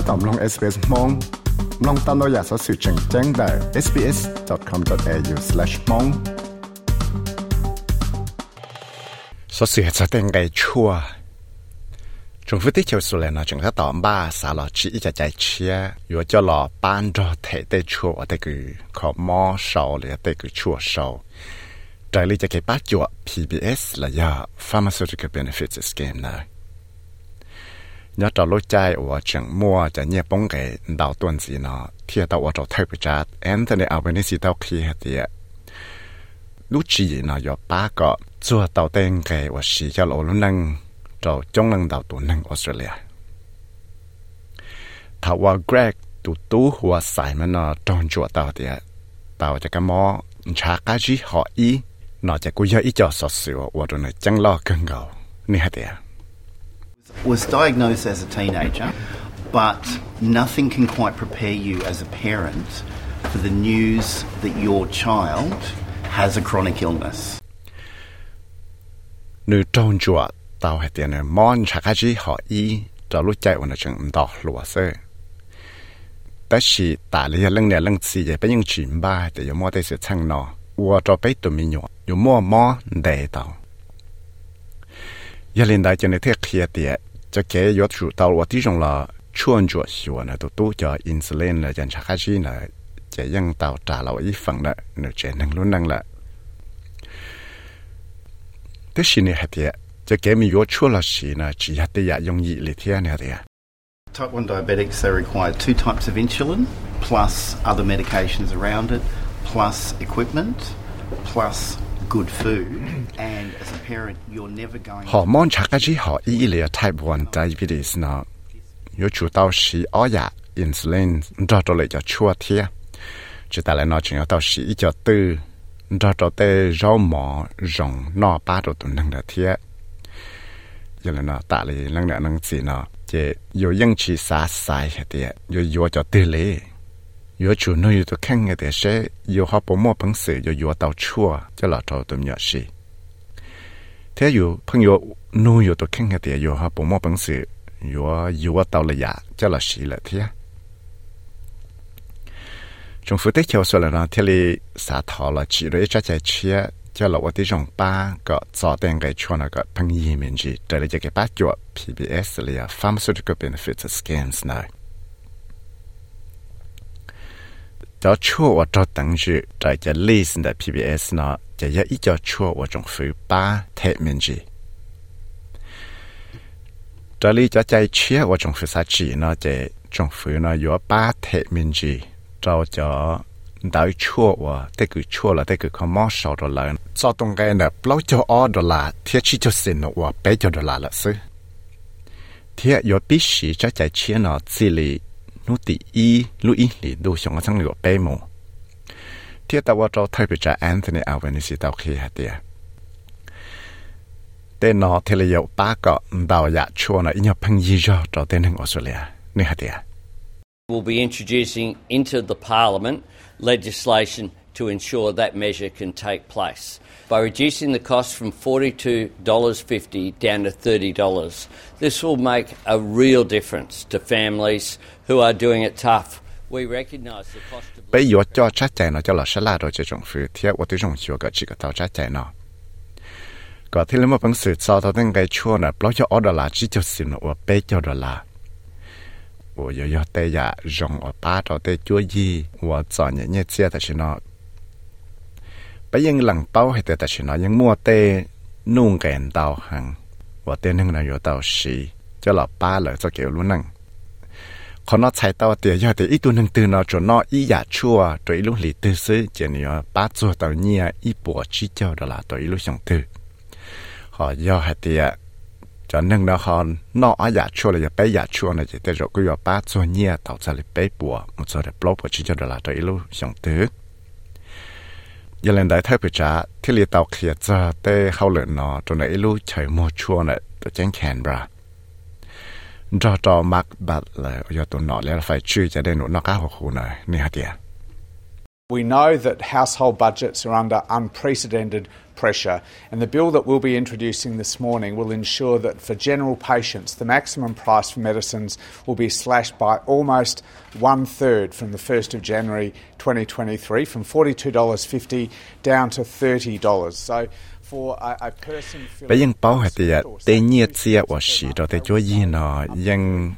ถ้าตอมลง SBS มองลองตามเราอยากสอสื่อแจ้งแจ้งได้ sbs.com.au/mong สอสื่อจะแต่งไงชัวจงฟื้นที่เชียวสุเลนะจงถ้าตอมบ้าสาลอจีจะใจเชียอยู่จะหล่อป้านรอเทเตชัวแต่คือขอมอชอเลยแต่คือชัวชอใจเลยจะเก็บป้าจัว PBS ละยา Pharmaceutical Benefits Scheme นะ nhớ trò lối chạy của chẳng mua chẳng nhẹ bóng cái đào tuần gì nó thì tao ở trò thay bị chát Anthony Albanese tao khi hết tiệt lúc chỉ nó có ba cái chùa tàu tên cái và sĩ cho lỗ lúc năng trò trong năng đào tuần năng Australia thảo và Greg tụ tú hòa sai mà nó trong chùa tàu tiệt tàu cho cái mò chả cái gì họ ý nó chỉ có ý cho sốt sửa và rồi nó chẳng lo cơn gạo nè hết tiệt was diagnosed as a teenager, but nothing can quite prepare you as a parent for the news that your child has a chronic illness. Nữ trong chùa tao hay tiền món chả cái gì họ y cho lúc chạy vào chừng đỏ lúa sơ. Tất sĩ tạ lý lưng nè lưng xì vậy bây giờ chuyện ba thì có mua đây sẽ chăng nó. Ủa cho bây tụi mình nhỏ, có mua mò để tao. 一年代就你睇企啲，就嘅要住到我啲种啦，穿着喜欢呢都都叫 insulin 啦，人查开始呢，就用到炸了一份啦，呢就能luôn năng啦。但是呢，系啲就嘅咪要出了时呢，只系啲人用热嚟听呢啲。 Type 1 diabetics, they require two types of insulin, plus other medications around it, plus equipment, plus good food. họ mong chắc cái gì họ ý là type 1 diabetes nó yếu chủ tao sĩ ó dạ insulin cho cho lại cho chua thiê chỉ ta lại nói chuyện tao sĩ cho tư cho cho tê rau mỏ, rồng nọ ba đồ tụi năng đã thiê giờ là nó tạ lại năng đã năng gì nó chỉ yếu yên chỉ xa sai hết tiệt yếu yếu cho tư lý yếu chủ nó yếu tụi khen cái tiệt sẽ yếu họ bố mua bằng sự yếu yếu tao chua. Cho là cho tụi nhỏ sĩ thế yếu 朋友努有都看个点有哈不么本事，有有我到了呀，叫了死了天。政府的条说了呢，这里啥套了，几类在在切，叫了我的种八个早点给穿那个朋友面积，这里就给八角 PBS 里啊 Pharmaceutical Benefits Schemes 呢。 cho chua và cho tận dự tại cho lý sinh tại PBS nó cho yếu ý cho chua và trong phứ ba thế mình gì cho lý cho chạy chia và trong phứ sát chỉ nó cho trong phứ nó yếu ba thế mình gì cho cho đợi chua và thế cứ chua là thế cứ có mỏ sầu rồi là cho tung cái nè lâu cho ở rồi là thiết chi cho xin nó và bé cho rồi là là sư thiết yếu biết gì cho chạy chia nó chỉ lý 里。nú tỷ y lu y li du xong ở trong liệu bê mù thiết tao cho thay bị trả Anthony Albanese tao khi hạt tiệt tên nó thì là dấu ba cái đào dạ chua nó in nhập phăng gì cho cho tên hình Australia. Nè hạt tiệt We'll be introducing into the Parliament legislation to ensure that measure can take place by reducing the cost from $42.50 down to $30. This will make a real difference to families who are doing it tough. We recognise the cost of bây giờ cho chắc chạy nó cho là sẽ là rồi cho trong phía thiết của tôi trong chiều cái chỉ có tao chắc chạy nó có thể là một bằng sự sau đó tên cái chua này bao cho ở đó là chỉ cho xin nó bây cho đó là 我有要带呀，让我把着带做意，我早年也接的是那，不因冷包还得的是那，因莫带弄干到行，我带那个有到时，叫老爸了就给路能。เ ขานอใช้ตัวเตียยอแต่อีตัวหนึ่งตื่นนอจนนออีอยากชั่วตัวอีลูกหลีตื่นซื้อเจนี่ป้าจัวตัวเนี่ยอีปวดชี้เจ้าดอลาตัวอีลูกสองตื่นขอยอให้เตียจนหนึ่งนะฮอนนออยากชั่วเลยจะไปอยากชั่วนะจะแต่เราก็ยอป้าจัวเนี่ยต่อจะเลยไปปวดมันจะได้ปลอบปวดชี้เจ้าดอลาตัวอีลูกสองตื่น ยังเล่นได้เท่าปีจ้าที่เรียตาเขียจ้าเต้เข้าเหลือนอจนไอ้ลูกใช้โมชั่วเนี่ยตัวแจ้งแขนบราจอจอมักบัดเลยอย่าตัวหนอแล้วไฟชื่อจะได้หนุนนอกก้าวหูหน่อยนี่ฮะเดีย We know that household budgets are under unprecedented pressure, and the bill that we'll be introducing this morning will ensure that for general patients, the maximum price for medicines will be slashed by almost one third from the 1st of January 2023, from $42.50 down to $30. So for a bao hạt tiệt, tê nhiệt xia wa xì đó tê chúa yi nó, yang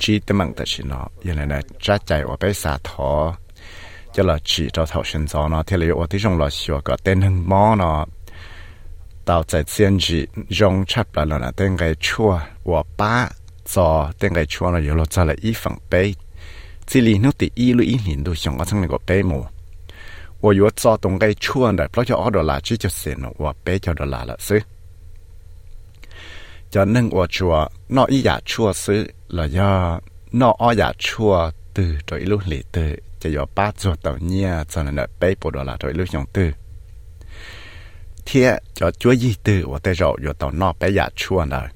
chi tê mạng tê xì nó, yang này nè, trả chạy wa bé xà thó, cho là chỉ cho thảo sinh gió nó thế là ở tí dùng là sửa cái tên hưng mò nó tạo tại tiền chỉ dùng chấp là nó tên cái chua và ba cho tên cái chua nó yếu là cho là ít phần bê chỉ lý nó thì ít lưu ít nhìn đồ xong ở trong này có bê mù. Và yếu cho tông cái chua này nó cho ở đó là chỉ cho xin nó và bê cho đó là là xứ. Cho nên ở chua, nó ít giả chua xứ là do nó ở giả chua từ rồi lúc lì từ จะยอป้าจวดต่อเนี่ยจนนั้นเป๊ะปวดละถอยลูกยองตื้อเทียจะจ้วยยี่ตื้อว่าแต่เราอยู่ต่อนอกไปอยากชวนเลย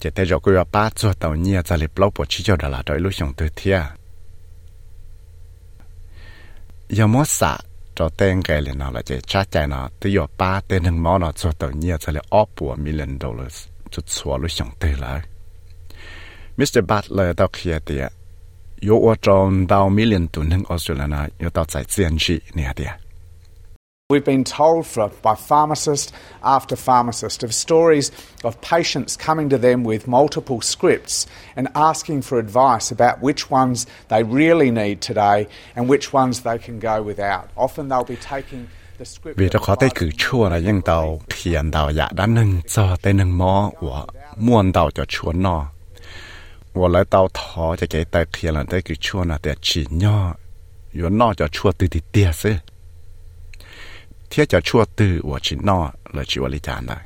จะแต่เราก็ยอป้าจวดต่อเนี่ยจะรีบเล่าปวดชี้จอดละถอยลูกยองตื้อเทียยามอสะจะเต้นไกลเลยนะละจะชาใจนะตัวยอป้าเต้นหนึ่งมอนะจวดต่อเนี่ยจะเลยอ้อปัวมิลเลนดอลลาร์จุดสัวลูกยองตื้อเลยมิสเตอร์บัตเลอร์ต้องเคลียร์เตี้ย 有我中到 million 吨的 Australia 有到在自然区那点。We've been told for, by pharmacist after pharmacist of stories of patients coming to them with multiple scripts and asking for advice about which ones they really need today and which ones they can go without. Often they'll be taking the script. Vì đó có thể cử chua là những tàu thiền tàu dạ đã nâng cho tên nâng mó của muôn tàu cho chua nó 我来到他就给带去了，带去穿了点起尿，有那叫穿对的点噻。贴着穿对我去那来去我里家呢。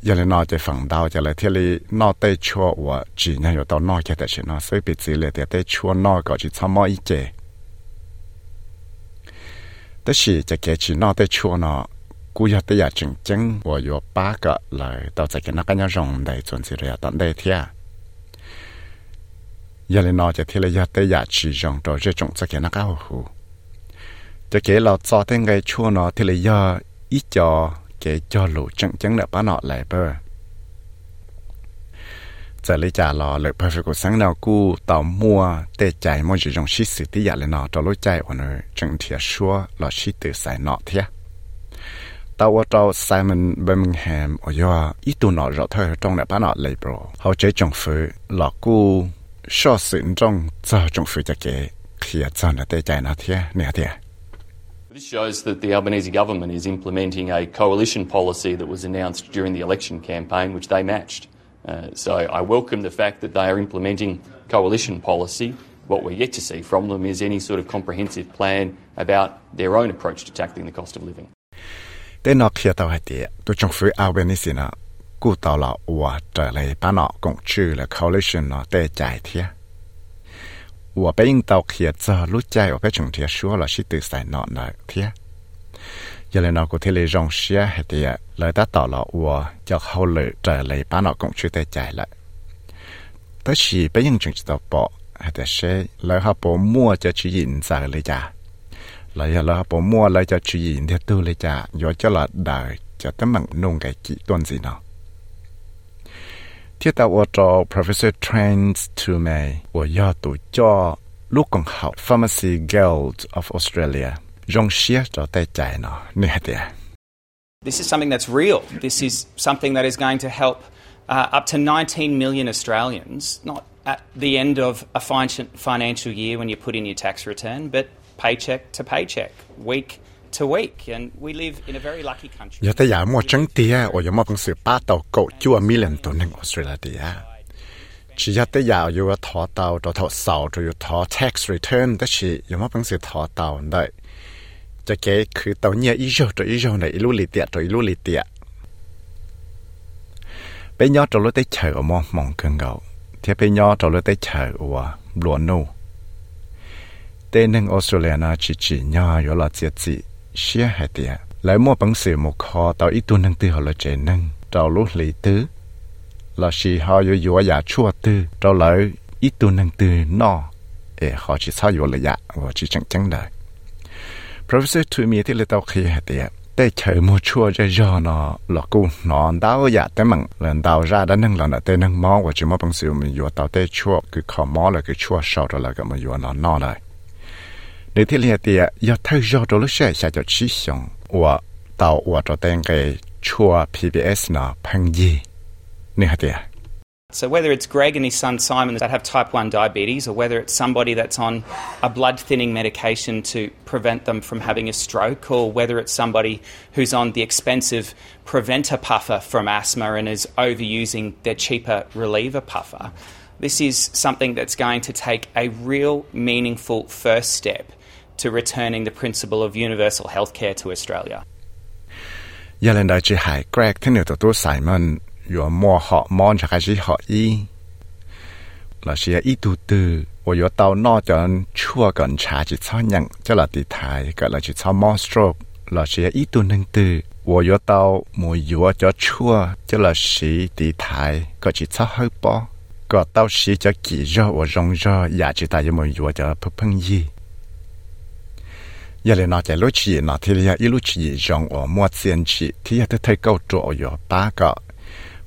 原来那在防盗就来贴里那带穿我只能有到那家的去那，所以被子里的带穿那个就差么一截。但是就给去那带穿那。cú giờ tới giờ chừng chừng và yo ba cái lại tao sẽ cái nó cái nhau rồng đầy chuẩn gì rồi tao đây thia giờ lên nó chỉ thấy là giờ tới giờ chỉ dùng đồ rất trọng sắc cái nó cao hù cho cái là cho tên cái chua nó thì là giờ ít cho cái cho lũ chẳng chẳng là bán nó lại bơ giờ lấy trả lò lợi phải của sáng nào cu tàu mua tê chạy mua chỉ dùng xí sự tí giờ lên nó cho lối chạy của nó chẳng thiệt xua là xí từ xài nọ thiệt tao ở trong Simon Birmingham ở giờ ít tu nọ rõ thôi trong này bán nọ lại bro họ chế trồng phụ là cu This shows that the Albanese government is implementing a coalition policy that was announced during the election campaign, which they matched. Uh, so I welcome the fact that they are implementing coalition policy. What we're yet to see from them is any sort of comprehensive plan about their own approach to tackling the cost of living. They're แต่นอกเขียตัวให้เดียตัวจงฟื้นเอาเวนิสินะ cú tàu là ủa trở lại bán nọ cũng chữ là coalition nó tê chạy thiệt ủa bé in tàu kia giờ lúc chạy ở bé chúng thiệt xua là sĩ tự sai nọ nợ thiệt giờ lại nó có thể lấy rong xia hay tiệt lời ta tàu là ủa cho hậu lệ trở lại bán nọ cũng chữ tê chạy lại tới khi bé in chúng tàu bỏ hay tiệt sẽ lời họ bỏ mua cho chữ nhìn giờ lấy trả lời họ bỏ mua lời cho chữ nhìn theo tư lấy trả do cho là đời cho tấm bằng nông cái chỉ tuần gì nào ที่ตาวจอ Professor Trent Toomey 我要读叫ลูกของเขา Pharmacy Guild of Australia รงเชียจะได้ใจเนาะเนี่ยเดีย This is something that's real. This is something that is going to help uh, up to 19 million Australians, not at the end of a financial year when you put in your tax return, but paycheck to paycheck, week to week, and we live in a very lucky country. Giờ tới giờ mua trắng tia, ở giờ mua bằng sự ba tàu cậu chua million tuần ng Australia tia. Chỉ giờ tới giờ giờ thọ tàu, rồi thọ sầu, rồi thọ tax return, đó chỉ giờ mua bằng sự thọ tàu đấy. Cho cái คือ เสียหายเตียแล้วมั่วปังสือหมกคอต่ออีตัวนึงตือหอละเจนึงเราลุหลีตื้อเราชีหอยอยู่อย่าชั่วตื้อเราเลยอีตัวนึงตือนอเอหอชีเศร้าอยู่ระยะว่าชีจังจังเลย professor ทูมีที่เลตอคีหายเตียแต่เฉยมัวชั่วจะย่อนอหลอกกูนอนดาวอย่าแต่มังเลินดาวราด้านนึงหลอนแต่นึงมองว่าจะมาปังสือมันอยู่ต่อแต่ชั่วคือขอมอเลยคือชั่วเศร้าเราเลยก็มาอยู่นอนนอเลย chua PBS So, whether it's Greg and his son Simon that have type 1 diabetes, or whether it's somebody that's on a blood thinning medication to prevent them from having a stroke, or whether it's somebody who's on the expensive preventer puffer from asthma and is overusing their cheaper reliever puffer, this is something that's going to take a real meaningful first step to returning the principle of universal health to Australia. Giờ lên đại chỉ hải Greg thế nào tôi sai mình, vừa mua họ món cho cái gì họ y. Là sẽ ít từ từ, vừa tàu nọ cho chua gần trà chỉ cho nhận cho là tỷ thái, gọi là chỉ cho món stroke, là sẽ ít từ nâng từ, vừa tàu mua vừa cho chua cho là sĩ tỷ thái, gọi chỉ cho hơi bỏ. Gọi tàu sĩ cho kỳ rơ và rong rơ, giả chỉ tại cho mua vừa cho phức phân gì. 要哩，那在六七那天下，一路去上我莫坚持，天下都太高作业八个，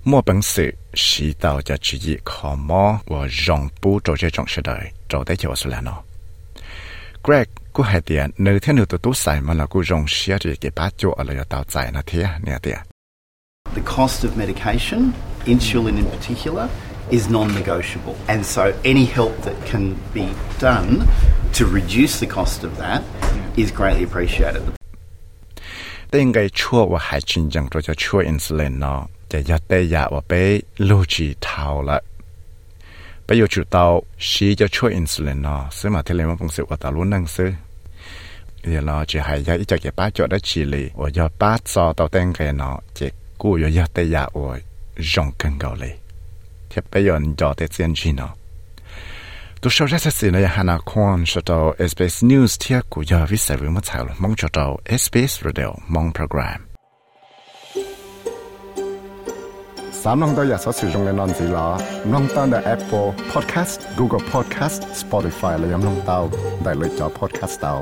莫本事，是到这之一可莫我上不着这重视的，着得结束了。Greg，古海店哪天哪都都塞满了，古用写日记八桌了，要倒载那天下那下。to reduce the cost of that is greatly appreciated. แต่ยังไงชั่วว่าหายจริงจังตัวจะช่วยอินซูลินเนาะจะยัดได้ยาว่าไปลูจีเท่าละไปอยู่จุดเตาชีจะช่วยอินซูลินเนาะซึ่งมาเทเลมาปงสือว่าตาลุ้นนั่งซื้อเดี๋ยวเราจะให้ยาอีจะเก็บป้าจอได้ชีลีว่ายาป้าซอเตาแตงแกเนาะจะกู้ยายัดได้ยาว่าจงกันเกาเลยเทียบไปยอนจอได้เจียนจีเนาะ ตัวชาวราชสีในฮันาคอนชด SBS News เที่ยกูยาวิสัยวิมัติลมองชด SBS Radio มองโปรแกรมสามน้องตัวอยากสอสื่อตรงในนอนสีล้อน้องตั้งแต่ Apple Podcast Google Podcast Spotify และยังน้องเต้าได้เลยจอ Podcast เต้า